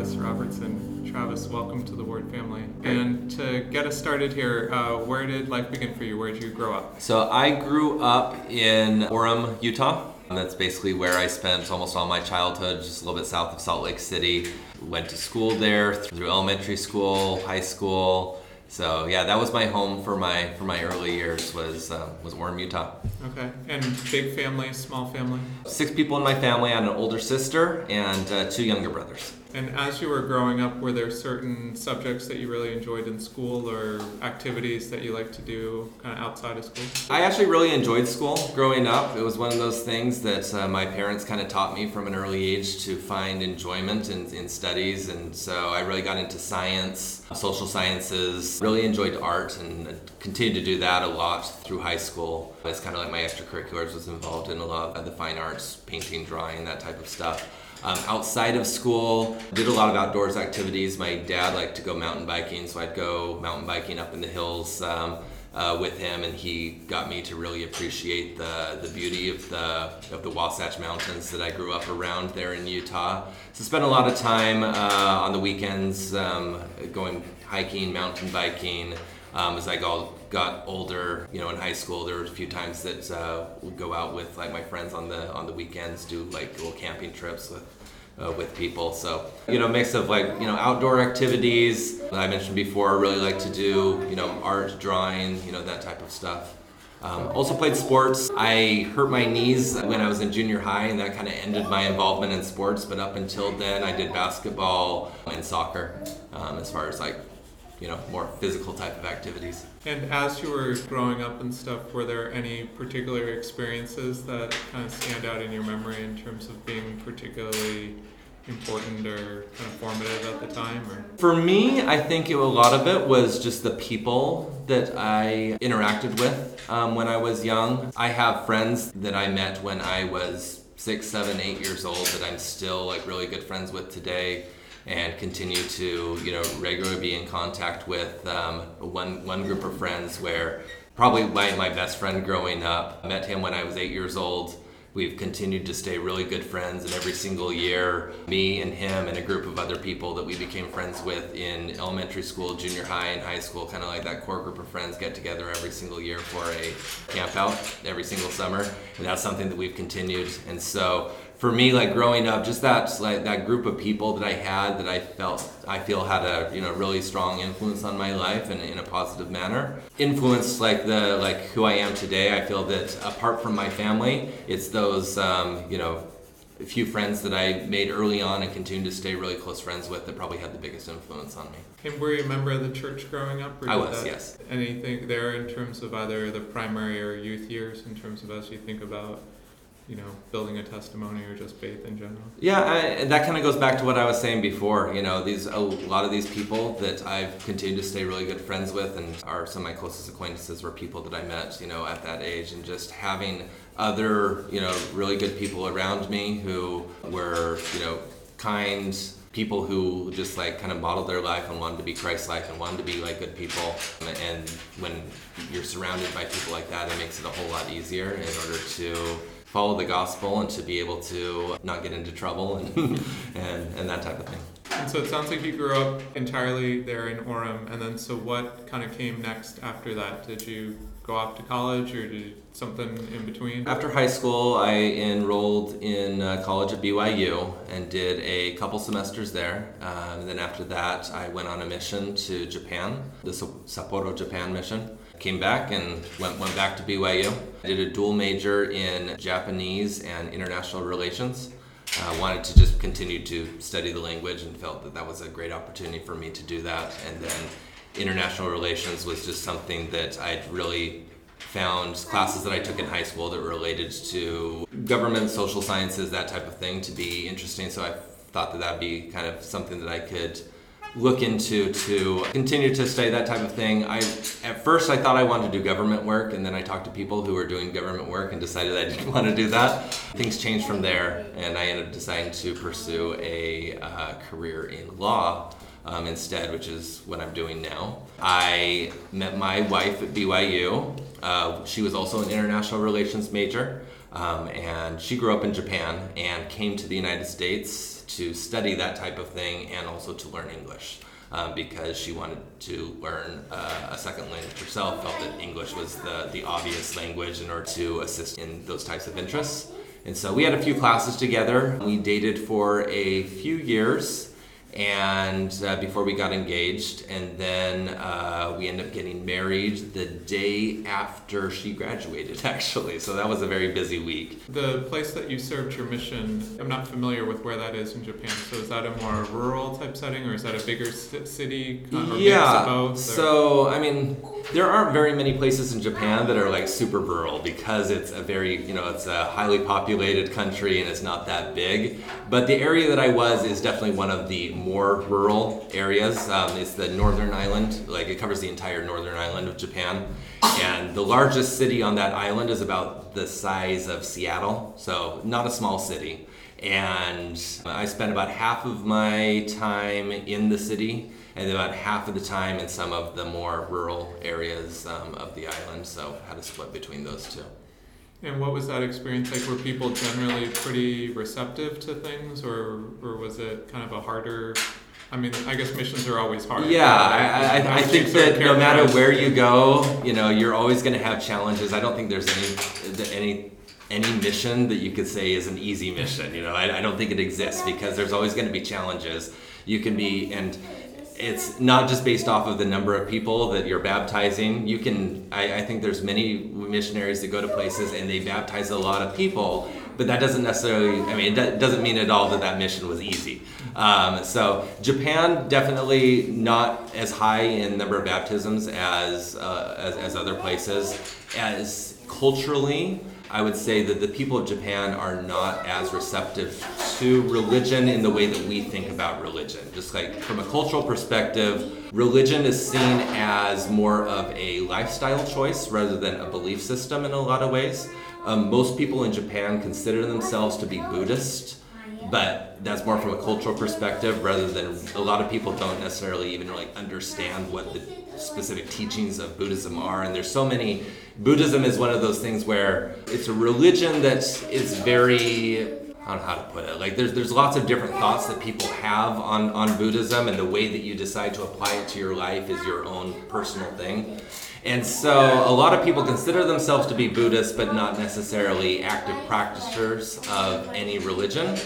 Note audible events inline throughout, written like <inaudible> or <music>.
Travis Robertson. Travis, welcome to the Ward family. And to get us started here, uh, where did life begin for you? Where did you grow up? So I grew up in Orem, Utah. And that's basically where I spent almost all my childhood, just a little bit south of Salt Lake City. Went to school there through elementary school, high school. So yeah, that was my home for my for my early years was uh, was Orem, Utah. Okay. And big family, small family? Six people in my family. I had an older sister and uh, two younger brothers. And as you were growing up, were there certain subjects that you really enjoyed in school or activities that you like to do kind of outside of school? I actually really enjoyed school growing up. It was one of those things that uh, my parents kind of taught me from an early age to find enjoyment in, in studies. And so I really got into science, social sciences, really enjoyed art and continued to do that a lot through high school. It's kind of like my extracurriculars was involved in a lot of the fine arts, painting, drawing, that type of stuff. Um, outside of school, did a lot of outdoors activities. My dad liked to go mountain biking, so I'd go mountain biking up in the hills um, uh, with him, and he got me to really appreciate the, the beauty of the of the Wasatch Mountains that I grew up around there in Utah. So spent a lot of time uh, on the weekends um, going hiking, mountain biking. Um, as I got, got older, you know, in high school, there were a few times that uh, would go out with like my friends on the on the weekends, do like little camping trips with uh, with people. So you know, mix of like you know outdoor activities. I mentioned before, I really like to do you know art, drawing, you know that type of stuff. Um, also played sports. I hurt my knees when I was in junior high, and that kind of ended my involvement in sports. But up until then, I did basketball and soccer, um, as far as like you know, more physical type of activities. And as you were growing up and stuff, were there any particular experiences that kind of stand out in your memory in terms of being particularly important or kind of formative at the time? Or? For me, I think it, a lot of it was just the people that I interacted with um, when I was young. I have friends that I met when I was six, seven, eight years old that I'm still like really good friends with today and continue to you know regularly be in contact with um, one one group of friends where probably my, my best friend growing up met him when I was eight years old. We've continued to stay really good friends, and every single year, me and him and a group of other people that we became friends with in elementary school, junior high, and high school, kind of like that core group of friends, get together every single year for a camp out every single summer, and that's something that we've continued. And so, for me, like growing up, just that like that group of people that I had that I felt I feel had a you know really strong influence on my life and in a positive manner. Influenced like the like who I am today. I feel that apart from my family, it's those um, you know a few friends that I made early on and continue to stay really close friends with that probably had the biggest influence on me. And were you a member of the church growing up? I was, yes. Anything there in terms of either the primary or youth years, in terms of as you think about you know, building a testimony or just faith in general? Yeah, I, that kind of goes back to what I was saying before. You know, these a lot of these people that I've continued to stay really good friends with, and are some of my closest acquaintances were people that I met, you know, at that age, and just having other, you know, really good people around me who were, you know, kind people who just like kind of modeled their life and wanted to be Christ-like and wanted to be like good people. And when you're surrounded by people like that, it makes it a whole lot easier in order to follow the gospel and to be able to not get into trouble and, <laughs> and, and that type of thing. And so it sounds like you grew up entirely there in Orem, and then so what kind of came next after that? Did you go off to college or did something in between? After high school, I enrolled in uh, college at BYU and did a couple semesters there. Uh, and then after that, I went on a mission to Japan, the Sapporo Japan mission came back and went, went back to BYU. I did a dual major in Japanese and international relations. I uh, wanted to just continue to study the language and felt that that was a great opportunity for me to do that. And then international relations was just something that I'd really found classes that I took in high school that were related to government, social sciences, that type of thing to be interesting. So I thought that that'd be kind of something that I could look into to continue to study that type of thing. I at first I thought I wanted to do government work, and then I talked to people who were doing government work and decided I <laughs> didn't want to do that. Things changed from there, and I ended up deciding to pursue a uh, career in law. um, instead, which is what I'm doing now. I met my wife at BYU. Uh, she was also an international relations major, um, and she grew up in Japan and came to the United States to study that type of thing and also to learn English. Um, because she wanted to learn uh, a second language herself, felt that English was the, the obvious language in order to assist in those types of interests. And so we had a few classes together. We dated for a few years and uh, before we got engaged and then uh, we ended up getting married the day after she graduated <laughs> actually so that was a very busy week The place that you served your mission, I'm not familiar with where that is in Japan. So is that a more rural type setting, or is that a bigger ci- city? yeah so i mean there aren't very many places in japan that are like super rural because it's a very you know it's a highly populated country and it's not that big. But the area that i was is definitely one of the more rural areas. Um, it's the northern island like it covers the entire northern island of japan. And the largest city on that island is about the size of seattle so not a small city. And I spent about half of my time in the city and about half of the time in some of the more rural areas um, of the island. So had a split between those two. And what was that experience like? Were people generally pretty receptive to things, or or was it kind of a harder? I mean, I guess missions are always hard. Yeah, right? I, I, I How think you sort of that no matter where you go, you know, you're always going to have challenges. I don't think there's any any any mission that you could say is an easy mission. You know, I, I don't think it exists because there's always going to be challenges. You can be and it's not just based off of the number of people that you're baptizing. You can, I, I think there's many missionaries that go to places and they baptize a lot of people, but that doesn't necessarily, I mean, it doesn't mean at all that that mission was easy. Um, so Japan definitely not as high in number of baptisms as, uh, as, as other places. As culturally, I would say that the people of Japan are not as receptive to religion in the way that we think about religion. Just like from a cultural perspective, religion is seen as more of a lifestyle choice rather than a belief system in a lot of ways. Um, most people in Japan consider themselves to be Buddhist, but that's more from a cultural perspective rather than a lot of people don't necessarily even like understand what the specific teachings of Buddhism are. And there's so many. Buddhism is one of those things where it's a religion that is very. I don't know how to put it. Like there's there's lots of different thoughts that people have on on Buddhism, and the way that you decide to apply it to your life is your own personal thing. And so a lot of people consider themselves to be Buddhists, but not necessarily active practitioners of any religion.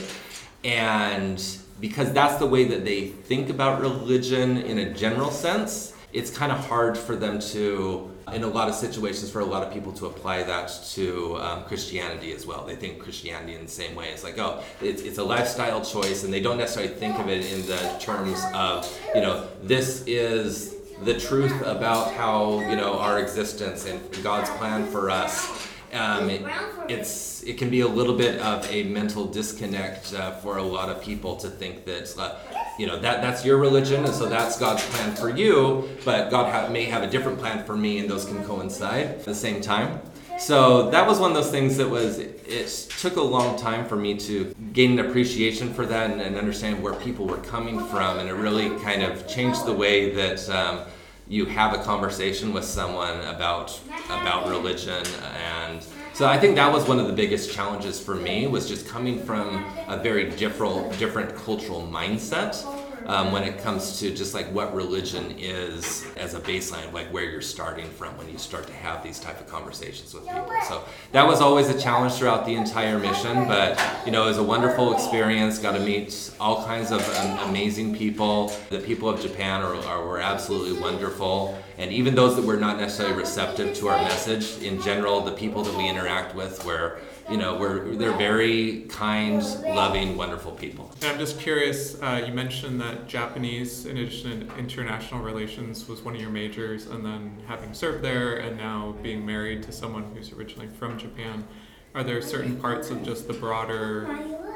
And because that's the way that they think about religion in a general sense, it's kind of hard for them to, in a lot of situations, for a lot of people to apply that to um, Christianity as well. They think Christianity in the same way. It's like, oh, it's, it's a lifestyle choice, and they don't necessarily think of it in the terms of, you know, this is the truth about how, you know, our existence and God's plan for us. Um, it, it's it can be a little bit of a mental disconnect uh, for a lot of people to think that uh, you know that that's your religion and so that's God's plan for you, but God ha- may have a different plan for me, and those can coincide at the same time. So that was one of those things that was it took a long time for me to gain an appreciation for that and, and understand where people were coming from, and it really kind of changed the way that. Um, you have a conversation with someone about about religion and so I think that was one of the biggest challenges for me was just coming from a very different different cultural mindset um, when it comes to just like what religion is as a baseline, like where you're starting from when you start to have these type of conversations with people. So that was always a challenge throughout the entire mission, but you know, it was a wonderful experience. Got to meet all kinds of um, amazing people. The people of Japan are, are were absolutely wonderful, and even those that were not necessarily receptive to our message, in general, the people that we interact with were you know, we're they're very kind, loving, wonderful people. And I'm just curious. Uh, you mentioned that Japanese, in addition to international relations, was one of your majors, and then having served there and now being married to someone who's originally from Japan. Are there certain parts of just the broader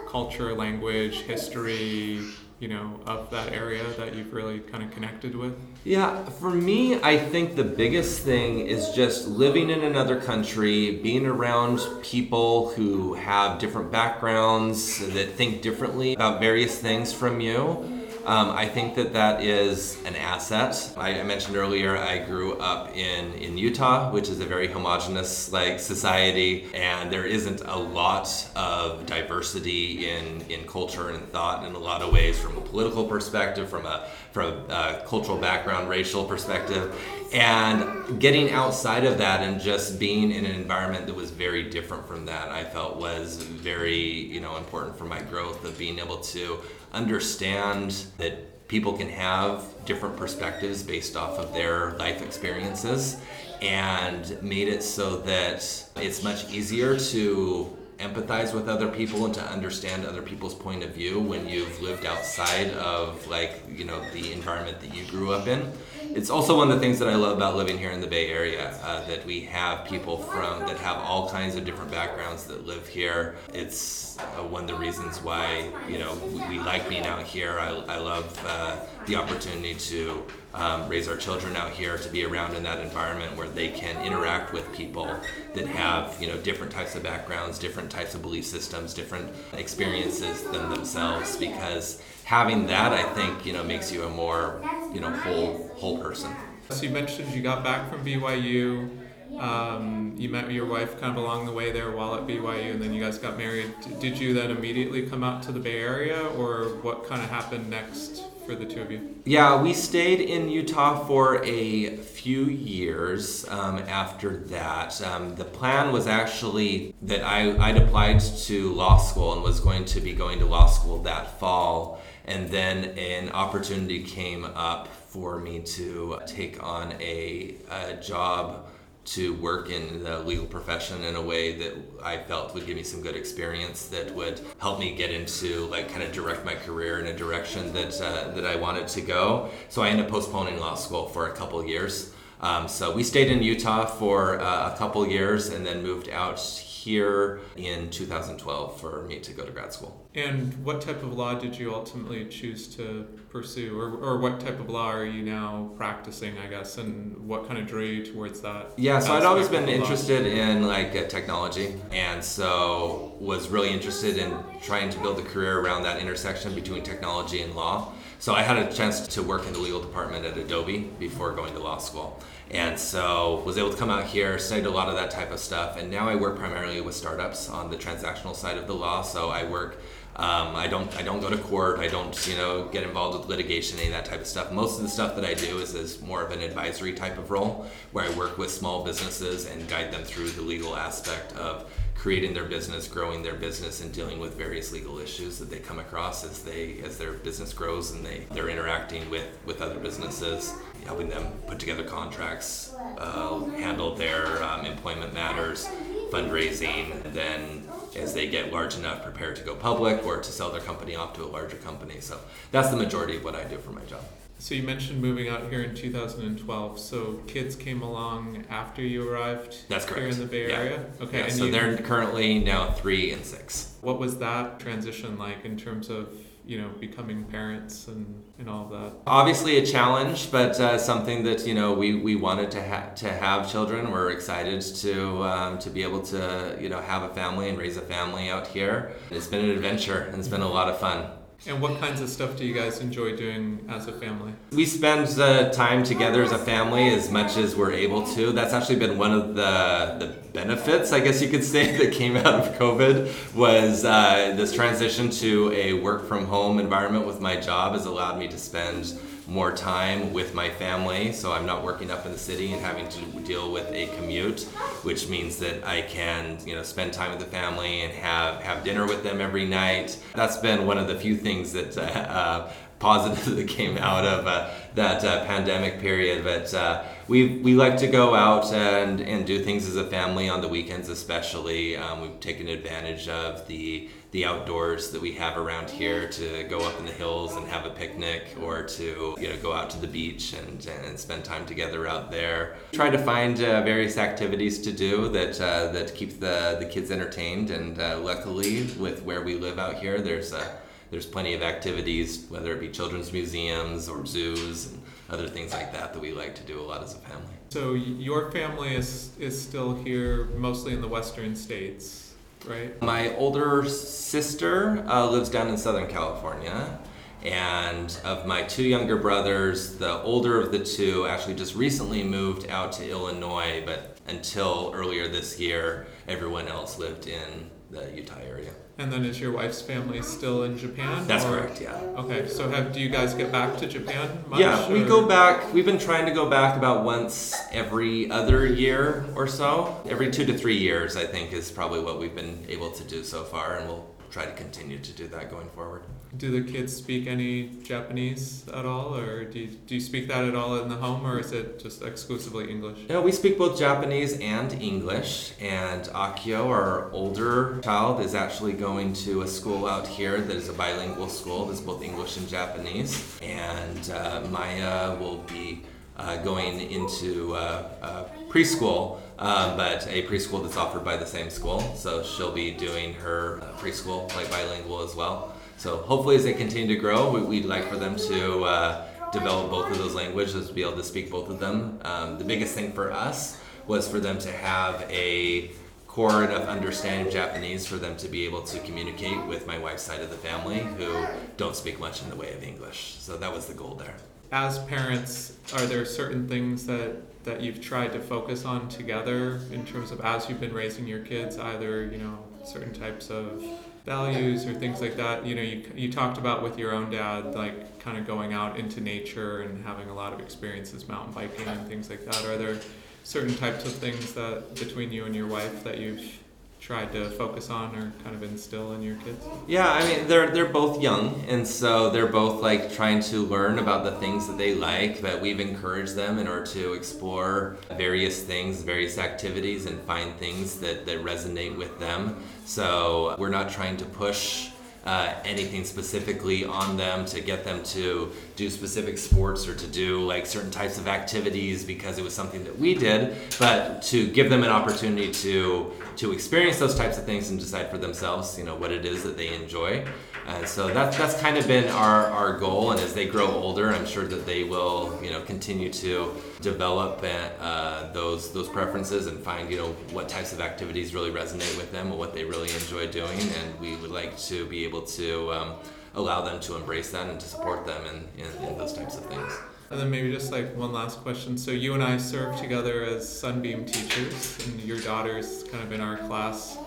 culture, language, history, you know, of that area that you've really kind of connected with? Yeah, for me, I think the biggest thing is just living in another country, being around people who have different backgrounds, that think differently about various things from you. Um, I think that that is an asset. I, I mentioned earlier I grew up in, in Utah, which is a very homogenous like society, and there isn't a lot of diversity in, in culture and thought in a lot of ways from a political perspective, from a from a cultural background, racial perspective, and getting outside of that and just being in an environment that was very different from that, I felt was very you know important for my growth of being able to understand that people can have different perspectives based off of their life experiences and made it so that it's much easier to empathize with other people and to understand other people's point of view when you've lived outside of like you know the environment that you grew up in it's also one of the things that i love about living here in the bay area uh, that we have people from that have all kinds of different backgrounds that live here. It's uh, one of the reasons why you know we like being out here. I, I love uh, the opportunity to um, raise our children out here to be around in that environment where they can interact with people that have you know different types of backgrounds different types of belief systems different experiences than themselves. Because having that i think you know makes you a more you know whole whole person So you mentioned you got back from BYU. Um, you met your wife kind of along the way there while at BYU, and then you guys got married. Did you then immediately come out to the Bay Area, or what kind of happened next for the two of you? Yeah, we stayed in Utah for a few years um, after that. Um, the plan was actually that I, I'd applied to law school and was going to be going to law school that fall. And then an opportunity came up for me to take on a, a job to work in the legal profession in a way that I felt would give me some good experience that would help me get into like kind of direct my career in a direction that uh, that I wanted to go. So I ended up postponing law school for a couple years. Um, so we stayed in Utah for uh, a couple years and then moved out here in 2012 for me to go to grad school. And what type of law did you ultimately choose to pursue, or, or what type of law are you now practicing, I guess, and what kind of drew you towards that? Yeah, so I'd always been of law? interested in like uh, technology, and so was really interested in trying to build a career around that intersection between technology and law. So I had a chance to work in the legal department at Adobe before going to law school, and so was able to come out here, studied a lot of that type of stuff, and now I work primarily with startups on the transactional side of the law. So I work. Um, I don't. I don't go to court. I don't. You know, get involved with litigation, any of that type of stuff. Most of the stuff that I do is, is more of an advisory type of role, where I work with small businesses and guide them through the legal aspect of creating their business, growing their business, and dealing with various legal issues that they come across as they as their business grows and they they're interacting with with other businesses, helping them put together contracts, uh, handle their um, employment matters, fundraising, and then as they get large enough, prepare to go public or to sell their company off to a larger company. So that's the majority of what I do for my job. So you mentioned moving out here in 2012. So kids came along after you arrived That's here in the Bay Yeah. Area. Okay, Yeah, so you, they're currently now three and six. what was that transition like in terms of you know becoming parents and and all that? Obviously a challenge, but uh, something that you know we, we wanted to ha- to have children. We're excited to um, to be able to you know have a family and raise a family out here. It's been an adventure and it's been a lot of fun. And what kinds of stuff do you guys enjoy doing as a family? We spend uh, time together as a family as much as we're able to. That's actually been one of the, the benefits, I guess you could say, <laughs> that came out of COVID was uh, this transition to a work from home environment with my job has allowed me to spend more time with my family. So I'm not working up in the city and having to deal with a commute, which means that I can, you know, spend time with the family and have have dinner with them every night. That's been one of the few things that <laughs> uh, positive <laughs> that came out of uh, that uh, pandemic period. But uh, we we like to go out and and do things as a family on the weekends, especially. Um, we've taken advantage of the the outdoors that we have around here to go up in the hills and have a picnic or to you know go out to the beach and, and spend time together out there try to find uh, various activities to do that uh, that keep the, the kids entertained and uh, luckily with where we live out here there's uh, there's plenty of activities whether it be children's museums or zoos and other things like that that we like to do a lot as a family So your family is is still here mostly in the western states, right? My older sister uh, lives down in Southern California, And of my two younger brothers, the older of the two actually just recently moved out to Illinois, but until earlier this year, everyone else lived in the Utah area. And then is your wife's family still in Japan? That's or- correct, yeah. Okay, so have do you guys get back to Japan much? Yeah, we or- go back. We've been trying to go back about once every other year or so. Every two to three years, I think, is probably what we've been able to do so far, and we'll try to continue to do that going forward. Do the kids speak any Japanese at all, or do you, do you speak that at all in the home, or is it just exclusively English? Yeah, we speak both Japanese and English, and Akio, our older child, is actually going to a school out here that is a bilingual school that's both English and Japanese. And uh, Maya will be uh, going into uh, uh, preschool, uh, but a preschool that's offered by the same school. So she'll be doing her uh, preschool like bilingual as well. So hopefully, as they continue to grow, we, we'd like for them to uh, develop both of those languages, to be able to speak both of them. Um, the biggest thing for us was for them to have a core enough understanding of Japanese for them to be able to communicate with my wife's side of the family who don't speak much in the way of English. So that was the goal there. As parents, are there certain things that that you've tried to focus on together in terms of as you've been raising your kids, either you know certain types of values or things like that? You know, you you talked about with your own dad, like kind of going out into nature and having a lot of experiences mountain biking and things like that. Are there certain types of things that between you and your wife that you've tried to focus on or kind of instill in your kids? Yeah, I mean they're they're both young, and so they're both like trying to learn about the things that they like. But we've encouraged them in order to explore various things, various activities, and find things that that resonate with them. So we're not trying to push. Uh, anything specifically on them to get them to do specific sports or to do like certain types of activities because it was something that we did, but to give them an opportunity to to experience those types of things and decide for themselves, you know, what it is that they enjoy. And so that's that's kind of been our, our goal. And as they grow older, I'm sure that they will, you know, continue to develop uh, those those preferences and find, you know, what types of activities really resonate with them and what they really enjoy doing. And we would like to be able to um, allow them to embrace that and to support them in, in, in those types of things. And then maybe just like one last question. So you and I served together as Sunbeam teachers, and your daughter's kind of in our class.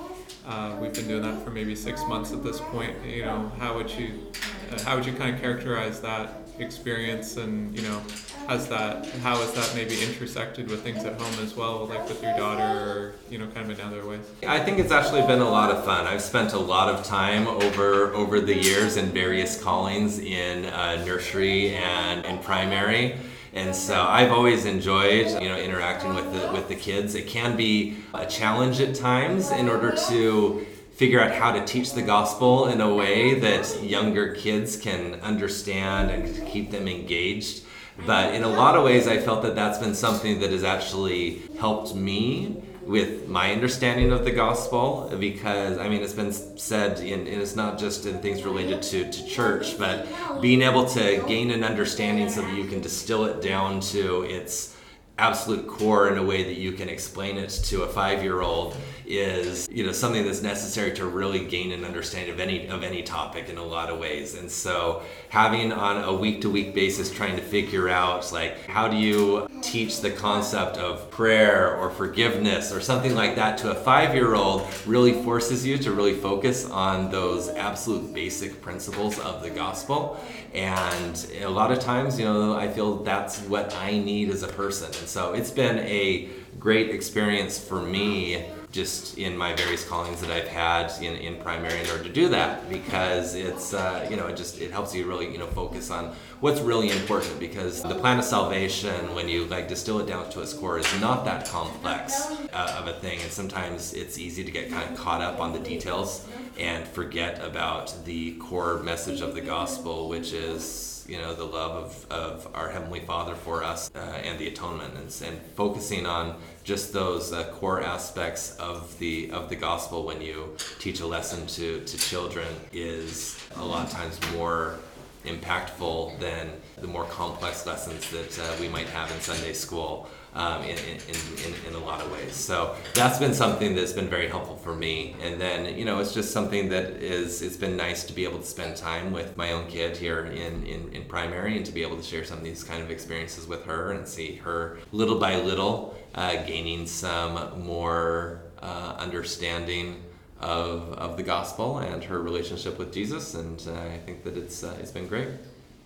Uh, we've been doing that for maybe six months at this point. You know, how would you, uh, how would you kind of characterize that experience, and you know, has that, how has that maybe intersected with things at home as well, like with your daughter, or you know, kind of in other ways? I think it's actually been a lot of fun. I've spent a lot of time over over the years in various callings in uh, nursery and in primary. And so I've always enjoyed, you know, interacting with the with the kids. It can be a challenge at times in order to figure out how to teach the gospel in a way that younger kids can understand and keep them engaged. But in a lot of ways, I felt that that's been something that has actually helped me with my understanding of the gospel because I mean it's been said and it's not just in things related to, to church but being able to gain an understanding so that you can distill it down to its absolute core in a way that you can explain it to a five-year-old is you know something that's necessary to really gain an understanding of any of any topic in a lot of ways. And so having on a week-to-week basis trying to figure out like how do you teach the concept of prayer or forgiveness or something like that to a five-year-old really forces you to really focus on those absolute basic principles of the gospel. And a lot of times you know i feel that's what i need as a person. And so it's been a great experience for me just in my various callings that I've had in, in primary in order to do that because it's uh, you know it just it helps you really you know focus on what's really important because the plan of salvation when you like distill it down to its core is not that complex uh, of a thing and sometimes it's easy to get kind of caught up on the details and forget about the core message of the gospel which is you know the love of, of our heavenly father for us uh, and the atonement and, and focusing on just those uh, core aspects of the of the gospel when you teach a lesson to, to children is a lot of times more impactful than the more complex lessons that uh, we might have in Sunday school um, in, in, in, in a lot of ways. So that's been something that's been very helpful for me. And then, you know, it's just something that is, it's been nice to be able to spend time with my own kid here in, in, in primary and to be able to share some of these kind of experiences with her and see her little by little uh, gaining some more uh, understanding of, of the gospel and her relationship with Jesus. And uh, I think that it's, uh, it's been great.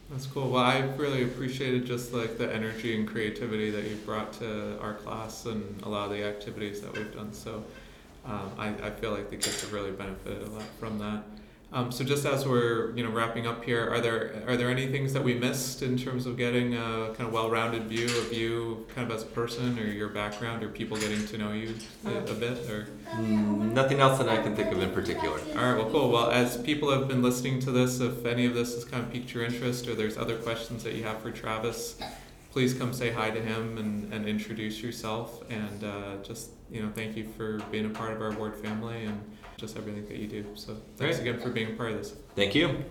That's cool. Well, I really appreciated just like the energy and creativity that you've brought to our class and a lot of the activities that we've done. So um, I, I feel like the kids have really benefited a lot from that. Um, so just as we're you know wrapping up here, are there are there any things that we missed in terms of getting a kind of well-rounded view of you, kind of as a person, or your background, or people getting to know you a, a bit, or? Mm, nothing else that I can think of in particular. All right, well, cool. Well, as people have been listening to this, if any of this has kind of piqued your interest or there's other questions that you have for Travis, please come say hi to him and, and introduce yourself. And uh, just, you know, thank you for being a part of our ward family and just everything that you do. So thanks Great. again for being a part of this. Thank you.